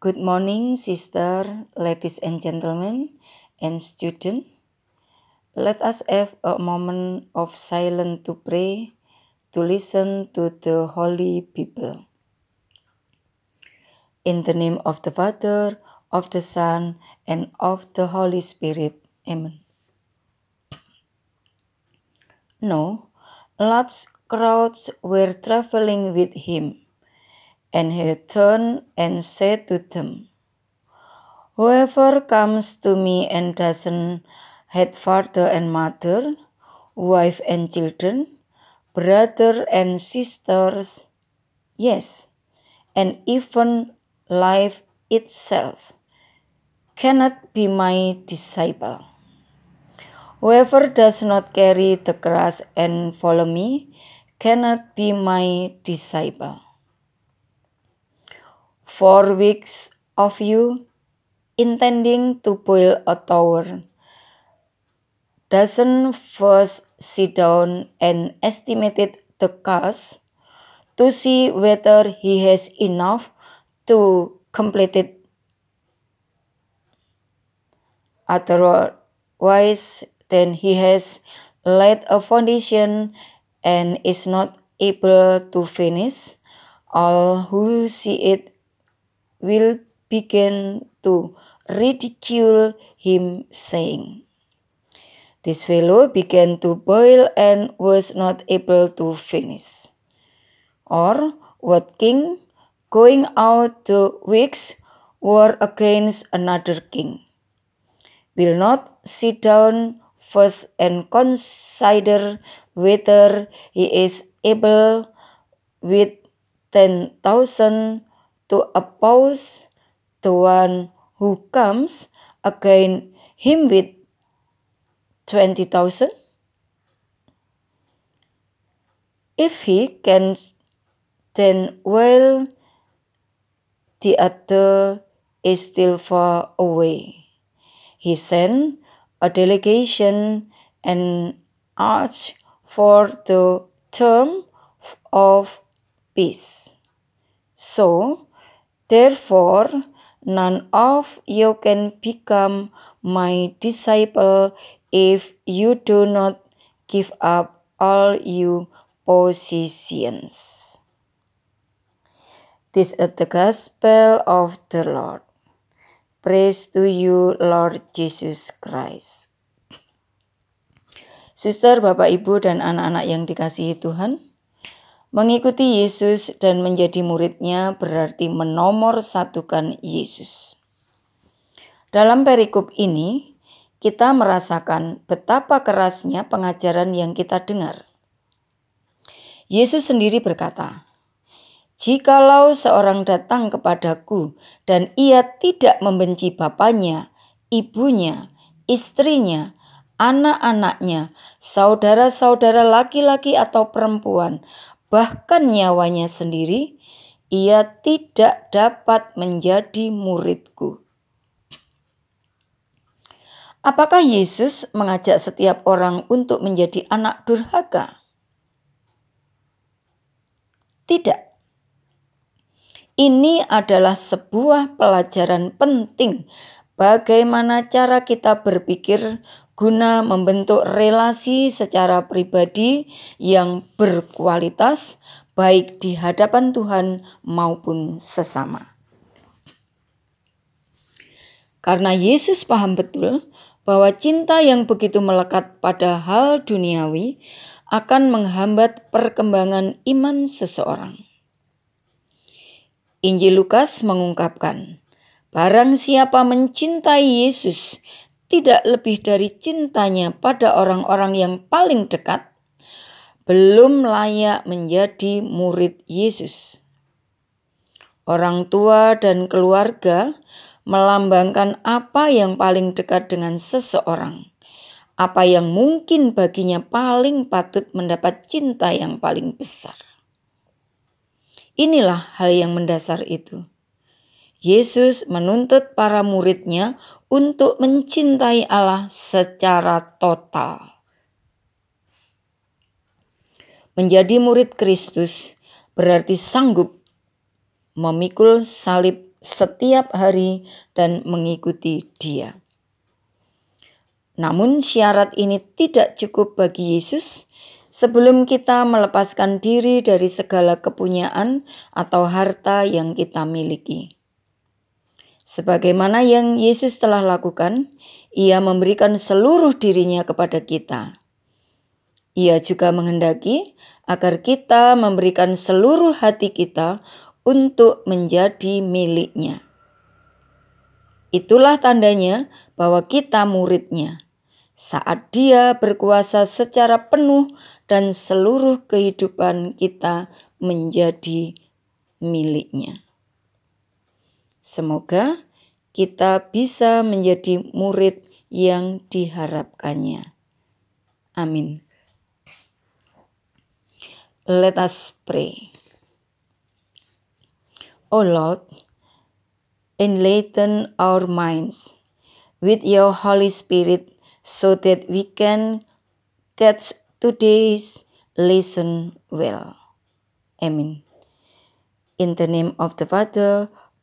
Good morning, sister, ladies and gentlemen, and students. Let us have a moment of silence to pray, to listen to the holy people. In the name of the Father, of the Son, and of the Holy Spirit. Amen. No, large crowds were traveling with him, and he turned and said to them, Whoever comes to me and doesn't have father and mother, wife and children, brother and sisters, yes, and even life itself, cannot be my disciple. Whoever does not carry the cross and follow me cannot be my disciple. Four weeks of you intending to build a tower doesn't first sit down and estimate the cost to see whether he has enough to complete it. Otherwise, then he has laid a foundation and is not able to finish, all who see it will begin to ridicule him, saying, This fellow began to boil and was not able to finish. Or what king going out to weeks war against another king will not sit down first and consider whether he is able with 10,000 to oppose the one who comes against him with 20,000? If he can, then well, the other is still far away. He sent a delegation and asked for the term of peace. So, therefore, none of you can become my disciple if you do not give up all your possessions. This is the gospel of the Lord. Praise to you, Lord Jesus Christ. Suster, Bapak, Ibu, dan anak-anak yang dikasihi Tuhan, mengikuti Yesus dan menjadi muridnya berarti menomor satukan Yesus. Dalam perikop ini, kita merasakan betapa kerasnya pengajaran yang kita dengar. Yesus sendiri berkata, Jikalau seorang datang kepadaku dan ia tidak membenci bapaknya, ibunya, istrinya, anak-anaknya, saudara-saudara laki-laki atau perempuan, bahkan nyawanya sendiri, ia tidak dapat menjadi muridku. Apakah Yesus mengajak setiap orang untuk menjadi anak durhaka? Tidak. Ini adalah sebuah pelajaran penting bagaimana cara kita berpikir guna membentuk relasi secara pribadi yang berkualitas baik di hadapan Tuhan maupun sesama. Karena Yesus paham betul bahwa cinta yang begitu melekat pada hal duniawi akan menghambat perkembangan iman seseorang. Injil Lukas mengungkapkan, barang siapa mencintai Yesus tidak lebih dari cintanya pada orang-orang yang paling dekat, belum layak menjadi murid Yesus. Orang tua dan keluarga melambangkan apa yang paling dekat dengan seseorang, apa yang mungkin baginya paling patut mendapat cinta yang paling besar. Inilah hal yang mendasar itu. Yesus menuntut para muridnya untuk mencintai Allah secara total. Menjadi murid Kristus berarti sanggup memikul salib setiap hari dan mengikuti Dia. Namun, syarat ini tidak cukup bagi Yesus. Sebelum kita melepaskan diri dari segala kepunyaan atau harta yang kita miliki, sebagaimana yang Yesus telah lakukan, Ia memberikan seluruh dirinya kepada kita. Ia juga menghendaki agar kita memberikan seluruh hati kita untuk menjadi miliknya. Itulah tandanya bahwa kita muridnya. Saat dia berkuasa secara penuh dan seluruh kehidupan kita menjadi miliknya. Semoga kita bisa menjadi murid yang diharapkannya. Amin. Let us pray. O Lord, enlighten our minds with your Holy Spirit so that we can catch today's lesson well. Amen. In the name of the Father,